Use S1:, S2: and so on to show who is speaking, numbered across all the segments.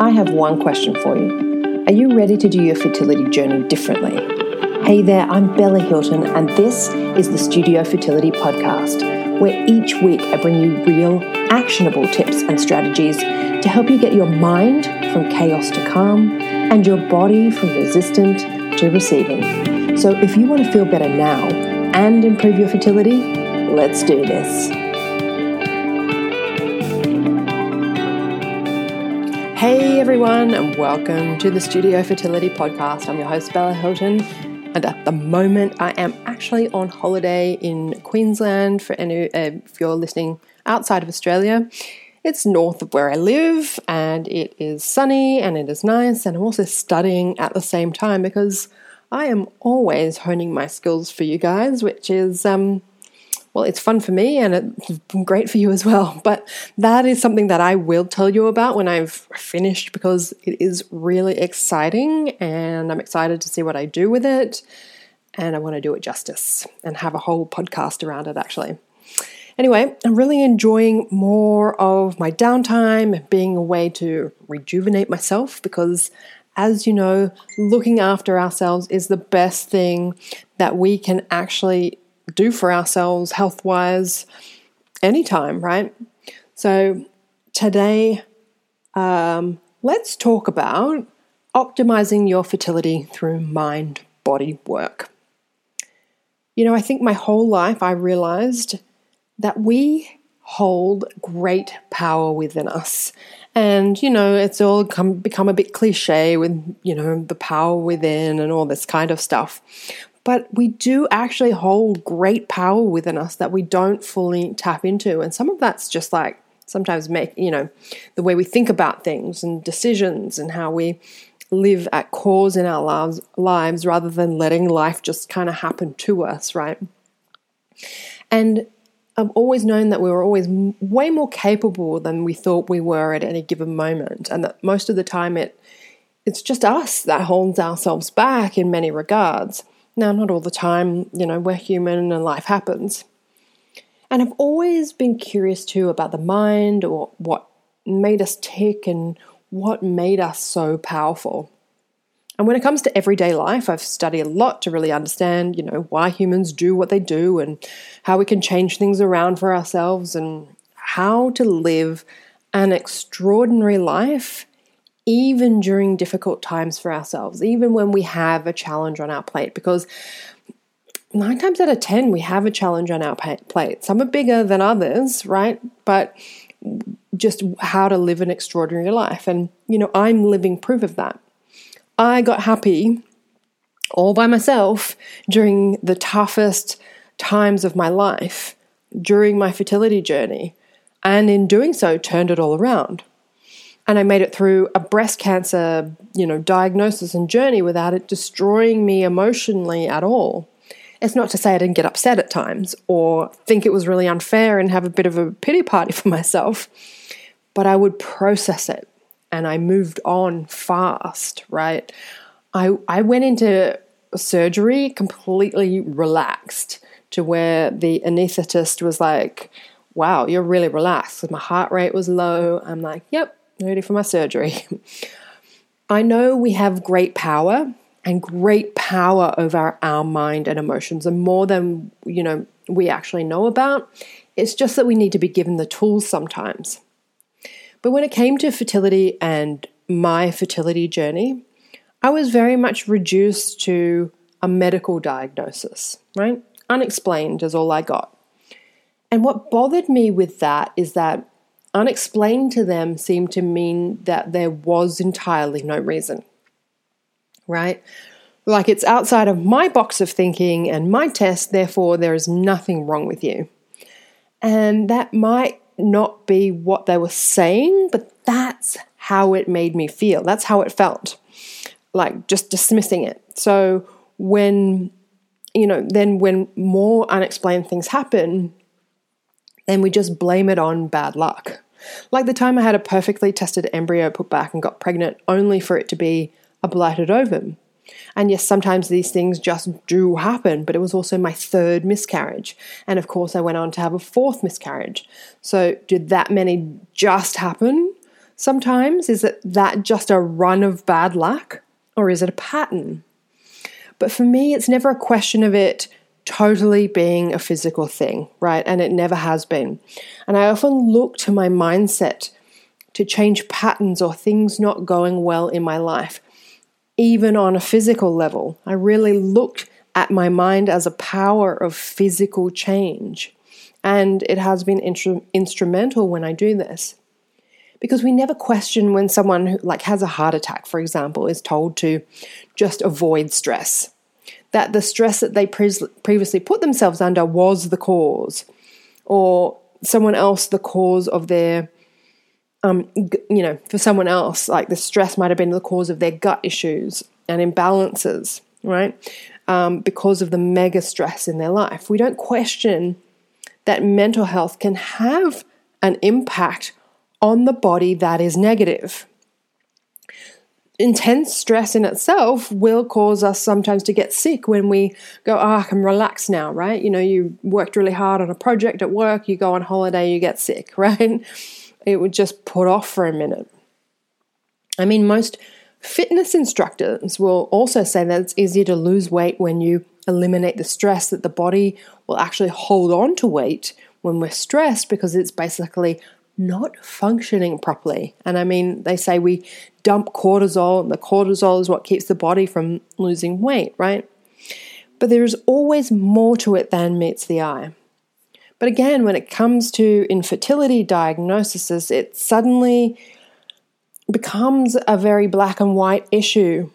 S1: I have one question for you. Are you ready to do your fertility journey differently? Hey there, I'm Bella Hilton, and this is the Studio Fertility Podcast, where each week I bring you real, actionable tips and strategies to help you get your mind from chaos to calm and your body from resistant to receiving. So, if you want to feel better now and improve your fertility, let's do this. Hey everyone, and welcome to the Studio Fertility Podcast. I'm your host, Bella Hilton, and at the moment I am actually on holiday in Queensland. For any, uh, if you're listening outside of Australia, it's north of where I live, and it is sunny and it is nice. And I'm also studying at the same time because I am always honing my skills for you guys, which is um, well, it's fun for me and it's great for you as well. But that is something that I will tell you about when I've finished because it is really exciting and I'm excited to see what I do with it. And I want to do it justice and have a whole podcast around it actually. Anyway, I'm really enjoying more of my downtime, being a way to rejuvenate myself because as you know, looking after ourselves is the best thing that we can actually do for ourselves health wise anytime, right? So, today, um, let's talk about optimizing your fertility through mind body work. You know, I think my whole life I realized that we hold great power within us. And, you know, it's all come, become a bit cliche with, you know, the power within and all this kind of stuff. But we do actually hold great power within us that we don't fully tap into. And some of that's just like sometimes make, you know, the way we think about things and decisions and how we live at cause in our lives, lives rather than letting life just kind of happen to us, right? And I've always known that we were always way more capable than we thought we were at any given moment, and that most of the time it it's just us that holds ourselves back in many regards. Now, not all the time, you know, we're human and life happens. And I've always been curious too about the mind or what made us tick and what made us so powerful. And when it comes to everyday life, I've studied a lot to really understand, you know, why humans do what they do and how we can change things around for ourselves and how to live an extraordinary life even during difficult times for ourselves, even when we have a challenge on our plate, because nine times out of 10, we have a challenge on our plate. Some are bigger than others, right? But just how to live an extraordinary life. And, you know, I'm living proof of that. I got happy all by myself during the toughest times of my life, during my fertility journey. And in doing so, turned it all around and I made it through a breast cancer, you know, diagnosis and journey without it destroying me emotionally at all. It's not to say I didn't get upset at times or think it was really unfair and have a bit of a pity party for myself, but I would process it and I moved on fast, right? I I went into surgery completely relaxed to where the anesthetist was like, "Wow, you're really relaxed." My heart rate was low. I'm like, "Yep, ready for my surgery. I know we have great power and great power over our mind and emotions and more than you know we actually know about. It's just that we need to be given the tools sometimes. But when it came to fertility and my fertility journey, I was very much reduced to a medical diagnosis, right? Unexplained is all I got. And what bothered me with that is that Unexplained to them seemed to mean that there was entirely no reason. Right? Like it's outside of my box of thinking and my test, therefore, there is nothing wrong with you. And that might not be what they were saying, but that's how it made me feel. That's how it felt. Like just dismissing it. So when, you know, then when more unexplained things happen, then we just blame it on bad luck. Like the time I had a perfectly tested embryo put back and got pregnant only for it to be a blighted ovum. And yes, sometimes these things just do happen, but it was also my third miscarriage. And of course, I went on to have a fourth miscarriage. So, did that many just happen? sometimes? Is it that just a run of bad luck or is it a pattern? But for me, it's never a question of it totally being a physical thing, right? And it never has been. And I often look to my mindset to change patterns or things not going well in my life, even on a physical level. I really looked at my mind as a power of physical change. And it has been instru- instrumental when I do this. Because we never question when someone who like has a heart attack, for example, is told to just avoid stress. That the stress that they pre- previously put themselves under was the cause, or someone else the cause of their um, you know, for someone else, like the stress might have been the cause of their gut issues and imbalances, right? Um, because of the mega stress in their life. We don't question that mental health can have an impact on the body that is negative. Intense stress in itself will cause us sometimes to get sick when we go, oh, I can relax now, right? You know, you worked really hard on a project at work, you go on holiday, you get sick, right? it would just put off for a minute. I mean, most fitness instructors will also say that it's easier to lose weight when you eliminate the stress, that the body will actually hold on to weight when we're stressed because it's basically not functioning properly. And I mean, they say we dump cortisol, and the cortisol is what keeps the body from losing weight, right? But there is always more to it than meets the eye. But again, when it comes to infertility diagnoses, it suddenly becomes a very black and white issue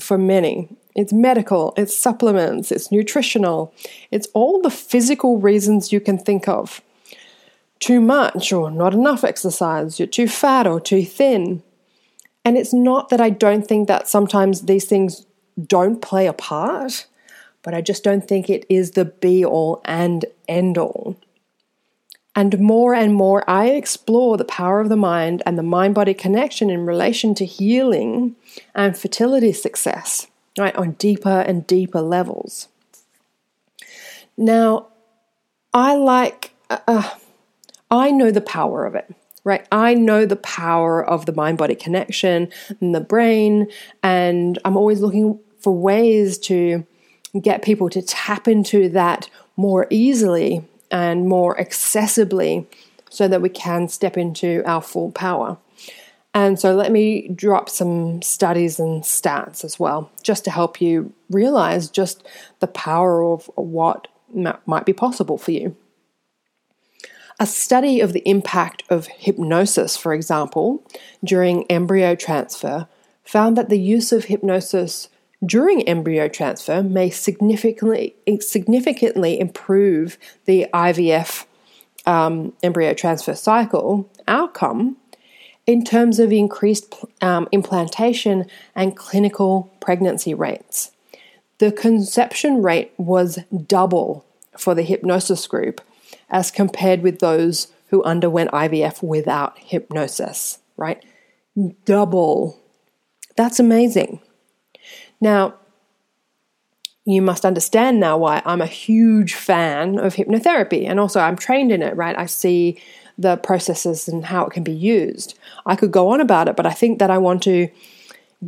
S1: for many. It's medical, it's supplements, it's nutritional, it's all the physical reasons you can think of. Too much or not enough exercise, you're too fat or too thin. And it's not that I don't think that sometimes these things don't play a part but I just don't think it is the be all and end all. And more and more, I explore the power of the mind and the mind body connection in relation to healing and fertility success, right, on deeper and deeper levels. Now, I like, uh, uh I know the power of it, right? I know the power of the mind body connection and the brain, and I'm always looking for ways to get people to tap into that more easily and more accessibly so that we can step into our full power. And so, let me drop some studies and stats as well, just to help you realize just the power of what might be possible for you. A study of the impact of hypnosis, for example, during embryo transfer, found that the use of hypnosis during embryo transfer may significantly significantly improve the IVF um, embryo transfer cycle outcome in terms of increased um, implantation and clinical pregnancy rates. The conception rate was double for the hypnosis group as compared with those who underwent IVF without hypnosis, right? Double. That's amazing. Now, you must understand now why I'm a huge fan of hypnotherapy. And also, I'm trained in it, right? I see the processes and how it can be used. I could go on about it, but I think that I want to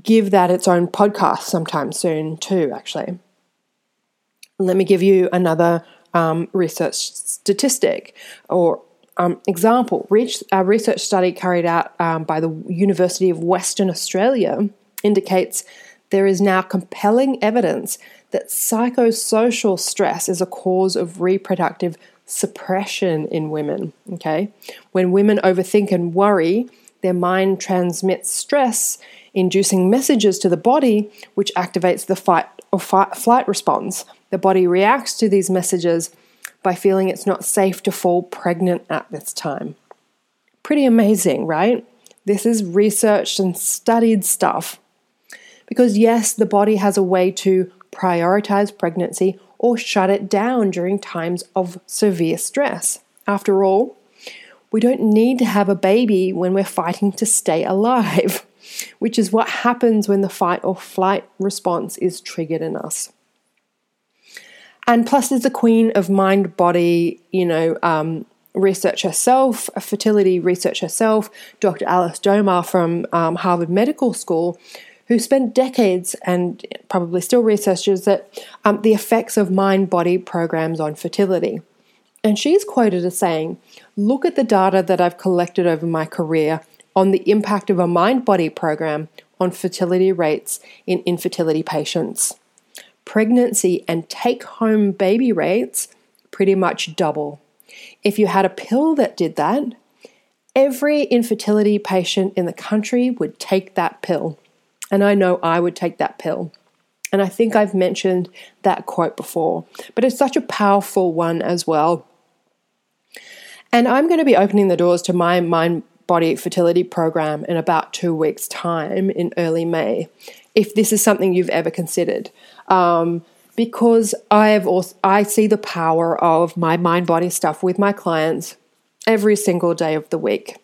S1: give that its own podcast sometime soon, too, actually. Let me give you another um, research statistic or um, example. a research study carried out um, by the University of Western Australia indicates there is now compelling evidence that psychosocial stress is a cause of reproductive suppression in women. Okay? When women overthink and worry, their mind transmits stress, inducing messages to the body, which activates the fight or fight, flight response. The body reacts to these messages by feeling it's not safe to fall pregnant at this time. Pretty amazing, right? This is researched and studied stuff. Because, yes, the body has a way to prioritize pregnancy or shut it down during times of severe stress. After all, we don't need to have a baby when we're fighting to stay alive, which is what happens when the fight or flight response is triggered in us. And plus, there's the queen of mind body, you know, um, research herself, a fertility research herself, Dr. Alice Domar from um, Harvard Medical School, who spent decades and probably still researches that um, the effects of mind body programs on fertility. And she's quoted as saying, Look at the data that I've collected over my career on the impact of a mind body program on fertility rates in infertility patients. Pregnancy and take home baby rates pretty much double. If you had a pill that did that, every infertility patient in the country would take that pill. And I know I would take that pill. And I think I've mentioned that quote before, but it's such a powerful one as well. And I'm going to be opening the doors to my mind body fertility program in about two weeks' time in early May, if this is something you've ever considered. Um, because I have also I see the power of my mind body stuff with my clients every single day of the week.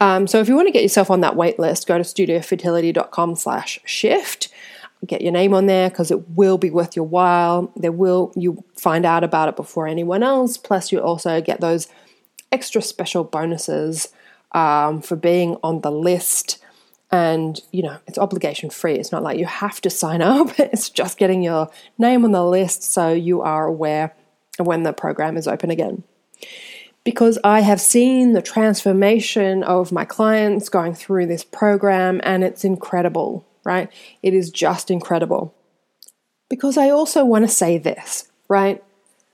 S1: Um, so if you want to get yourself on that wait list, go to studiofertility.com slash shift. Get your name on there because it will be worth your while. There will you find out about it before anyone else. Plus, you also get those extra special bonuses um, for being on the list. And, you know, it's obligation free. It's not like you have to sign up, it's just getting your name on the list so you are aware when the program is open again. Because I have seen the transformation of my clients going through this program, and it's incredible, right? It is just incredible. Because I also want to say this, right?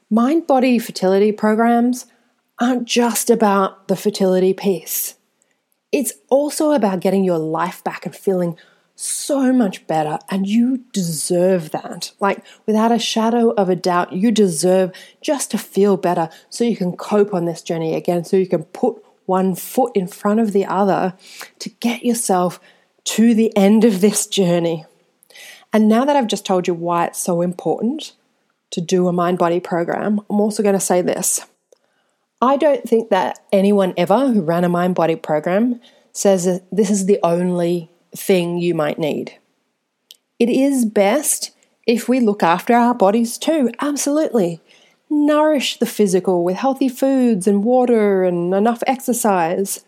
S1: Mind body fertility programs aren't just about the fertility piece. It's also about getting your life back and feeling so much better, and you deserve that. Like, without a shadow of a doubt, you deserve just to feel better so you can cope on this journey again, so you can put one foot in front of the other to get yourself to the end of this journey. And now that I've just told you why it's so important to do a mind body program, I'm also going to say this I don't think that anyone ever who ran a mind body program says that this is the only thing you might need. It is best if we look after our bodies too, absolutely. Nourish the physical with healthy foods and water and enough exercise.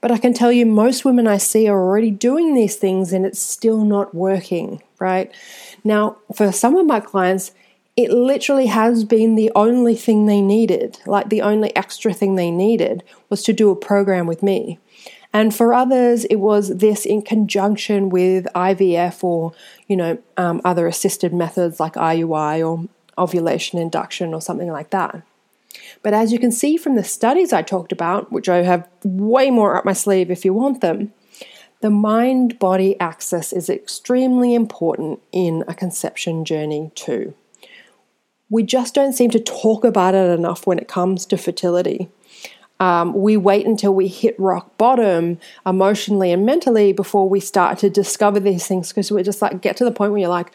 S1: But I can tell you, most women I see are already doing these things and it's still not working, right? Now, for some of my clients, it literally has been the only thing they needed, like the only extra thing they needed was to do a program with me. And for others, it was this in conjunction with IVF or, you know, um, other assisted methods like IUI or ovulation induction or something like that. But as you can see from the studies I talked about, which I have way more up my sleeve if you want them, the mind body axis is extremely important in a conception journey too we just don't seem to talk about it enough when it comes to fertility. Um, we wait until we hit rock bottom emotionally and mentally before we start to discover these things because we just like get to the point where you're like,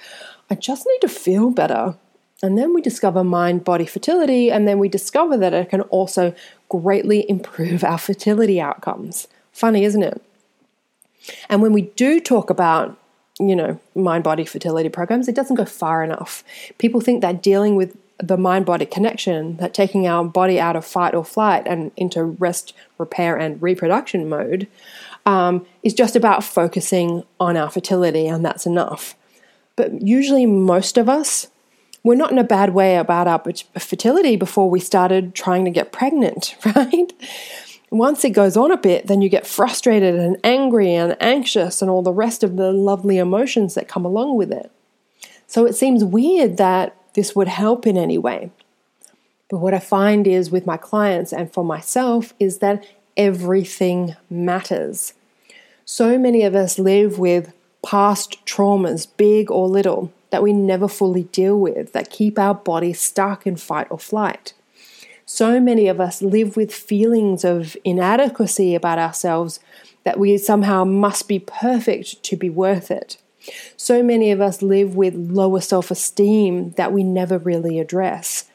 S1: I just need to feel better. And then we discover mind body fertility, and then we discover that it can also greatly improve our fertility outcomes. Funny, isn't it? And when we do talk about you know, mind body fertility programs, it doesn't go far enough. People think that dealing with the mind body connection, that taking our body out of fight or flight and into rest, repair, and reproduction mode, um, is just about focusing on our fertility, and that's enough. But usually, most of us, we're not in a bad way about our fertility before we started trying to get pregnant, right? Once it goes on a bit, then you get frustrated and angry and anxious and all the rest of the lovely emotions that come along with it. So it seems weird that this would help in any way. But what I find is with my clients and for myself is that everything matters. So many of us live with past traumas, big or little, that we never fully deal with, that keep our body stuck in fight or flight. So many of us live with feelings of inadequacy about ourselves that we somehow must be perfect to be worth it. So many of us live with lower self esteem that we never really address.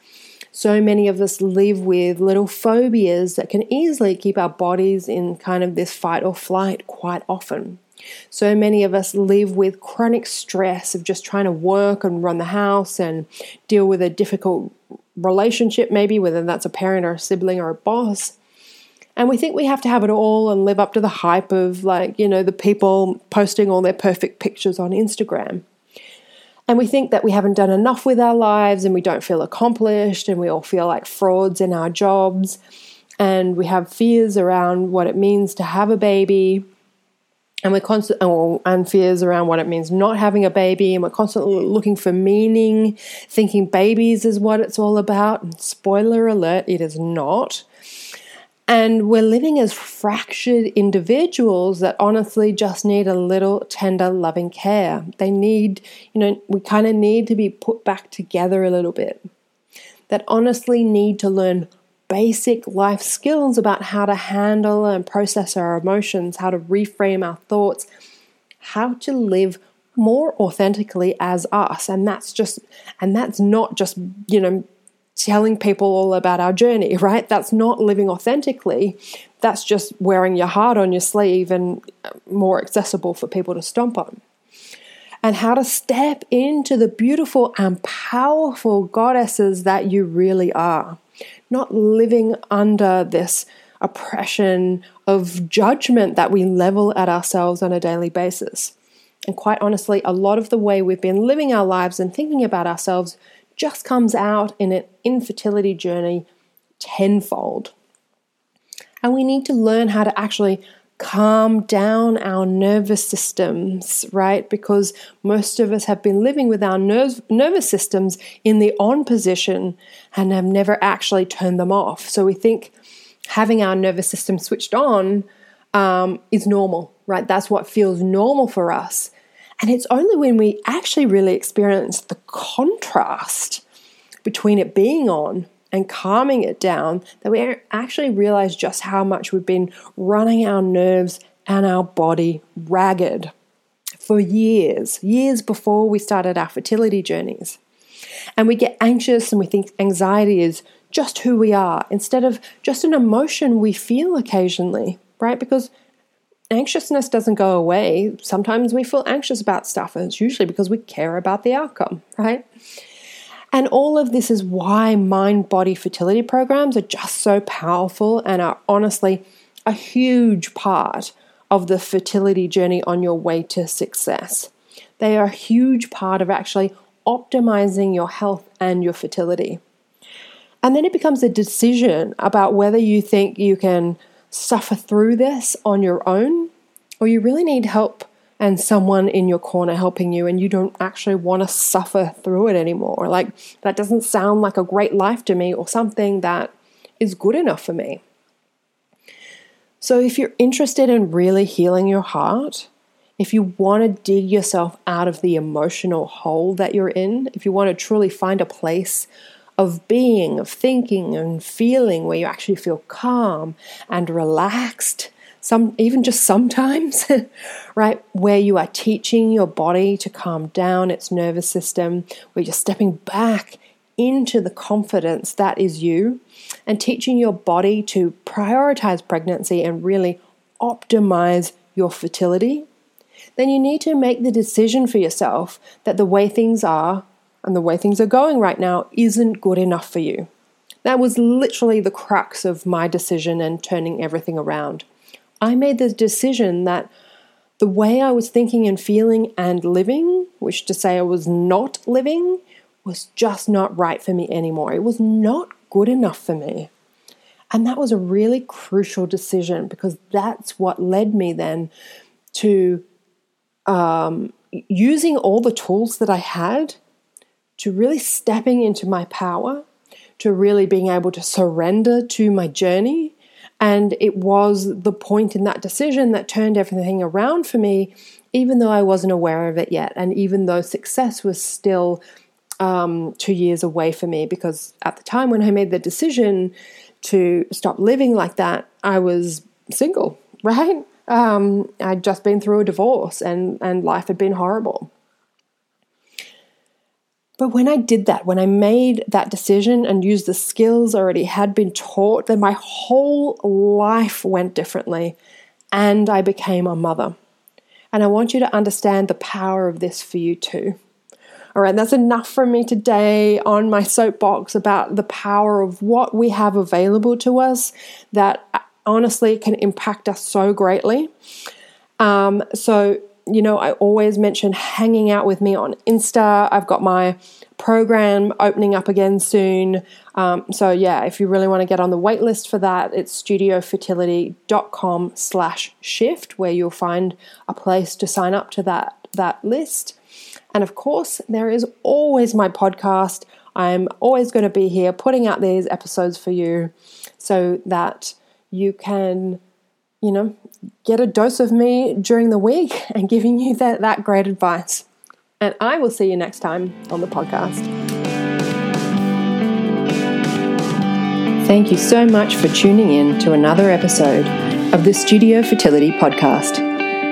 S1: So many of us live with little phobias that can easily keep our bodies in kind of this fight or flight quite often. So many of us live with chronic stress of just trying to work and run the house and deal with a difficult relationship, maybe, whether that's a parent or a sibling or a boss. And we think we have to have it all and live up to the hype of, like, you know, the people posting all their perfect pictures on Instagram. And we think that we haven't done enough with our lives and we don't feel accomplished and we all feel like frauds in our jobs. And we have fears around what it means to have a baby and we're constantly oh, and fears around what it means not having a baby and we're constantly looking for meaning thinking babies is what it's all about. And spoiler alert it is not. And we're living as fractured individuals that honestly just need a little tender loving care. They need you know we kind of need to be put back together a little bit. That honestly need to learn basic life skills about how to handle and process our emotions, how to reframe our thoughts, how to live more authentically as us. And that's just, and that's not just, you know, telling people all about our journey, right? That's not living authentically. That's just wearing your heart on your sleeve and uh, more accessible for people to stomp on. And how to step into the beautiful and powerful goddesses that you really are not living under this oppression of judgment that we level at ourselves on a daily basis. And quite honestly, a lot of the way we've been living our lives and thinking about ourselves just comes out in an infertility journey tenfold. And we need to learn how to actually calm down our nervous systems, right? Because most of us have been living with our nerve, nervous systems in the on position and have never actually turned them off. So we think having our nervous system switched on um, is normal, right? That's what feels normal for us. And it's only when we actually really experience the contrast between it being on and calming it down that we actually realize just how much we've been running our nerves and our body ragged for years, years before we started our fertility journeys. And we get anxious and we think anxiety is just who we are instead of just an emotion we feel occasionally, right? Because anxiousness doesn't go away. Sometimes we feel anxious about stuff, and it's usually because we care about the outcome, right? And all of this is why mind body fertility programs are just so powerful and are honestly a huge part of the fertility journey on your way to success. They are a huge part of actually optimizing your health and your fertility. And then it becomes a decision about whether you think you can suffer through this on your own or you really need help and someone in your corner helping you, and you don't actually want to suffer through it anymore. Like, that doesn't sound like a great life to me or something that is good enough for me. So, if you're interested in really healing your heart, if you want to dig yourself out of the emotional hole that you're in, if you want to truly find a place of being, of thinking and feeling where you actually feel calm and relaxed some even just sometimes, right, where you are teaching your body to calm down its nervous system, where you're stepping back into the confidence that is you and teaching your body to prioritize pregnancy and really optimize your fertility, then you need to make the decision for yourself that the way things are and the way things are going right now isn't good enough for you. That was literally the crux of my decision and turning everything around. I made the decision that the way I was thinking and feeling and living, which to say I was not living, was just not right for me anymore. It was not good enough for me. And that was a really crucial decision because that's what led me then to um, using all the tools that I had to really stepping into my power, to really being able to surrender to my journey and it was the point in that decision that turned everything around for me, even though I wasn't aware of it yet. And even though success was still um, two years away for me, because at the time when I made the decision to stop living like that, I was single, right? Um, I'd just been through a divorce and, and life had been horrible. But when I did that, when I made that decision and used the skills I already had been taught, then my whole life went differently and I became a mother. And I want you to understand the power of this for you too. All right, that's enough from me today on my soapbox about the power of what we have available to us that uh, honestly can impact us so greatly. Um, so, you know, I always mention hanging out with me on Insta. I've got my program opening up again soon. Um, so yeah, if you really want to get on the wait list for that, it's studiofertility.com slash shift where you'll find a place to sign up to that that list. And of course, there is always my podcast. I'm always going to be here putting out these episodes for you so that you can, you know, get a dose of me during the week and giving you that, that great advice. And I will see you next time on the podcast. Thank you so much for tuning in to another episode of the Studio Fertility Podcast.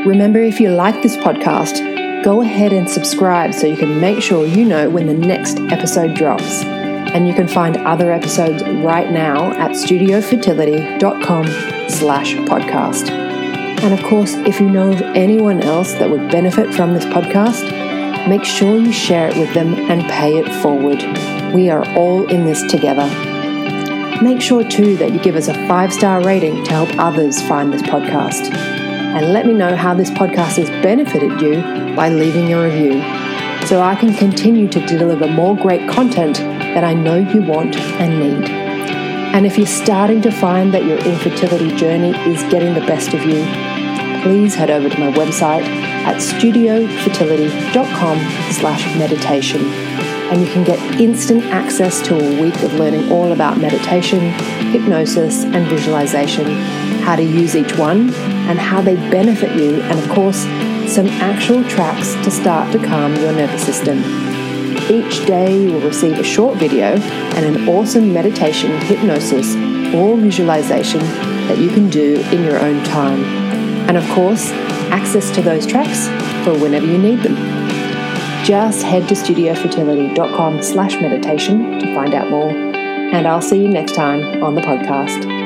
S1: Remember, if you like this podcast, go ahead and subscribe so you can make sure you know when the next episode drops. And you can find other episodes right now at studiofertility.com slash podcast. And of course, if you know of anyone else that would benefit from this podcast, make sure you share it with them and pay it forward. We are all in this together. Make sure too that you give us a five star rating to help others find this podcast and let me know how this podcast has benefited you by leaving a review so I can continue to deliver more great content that I know you want and need. And if you're starting to find that your infertility journey is getting the best of you, please head over to my website at studiofertility.com slash meditation and you can get instant access to a week of learning all about meditation, hypnosis, and visualization, how to use each one, and how they benefit you, and of course, some actual tracks to start to calm your nervous system. Each day, you will receive a short video and an awesome meditation, hypnosis, or visualization that you can do in your own time. And of course, access to those tracks for whenever you need them just head to studiofertility.com slash meditation to find out more. And I'll see you next time on the podcast.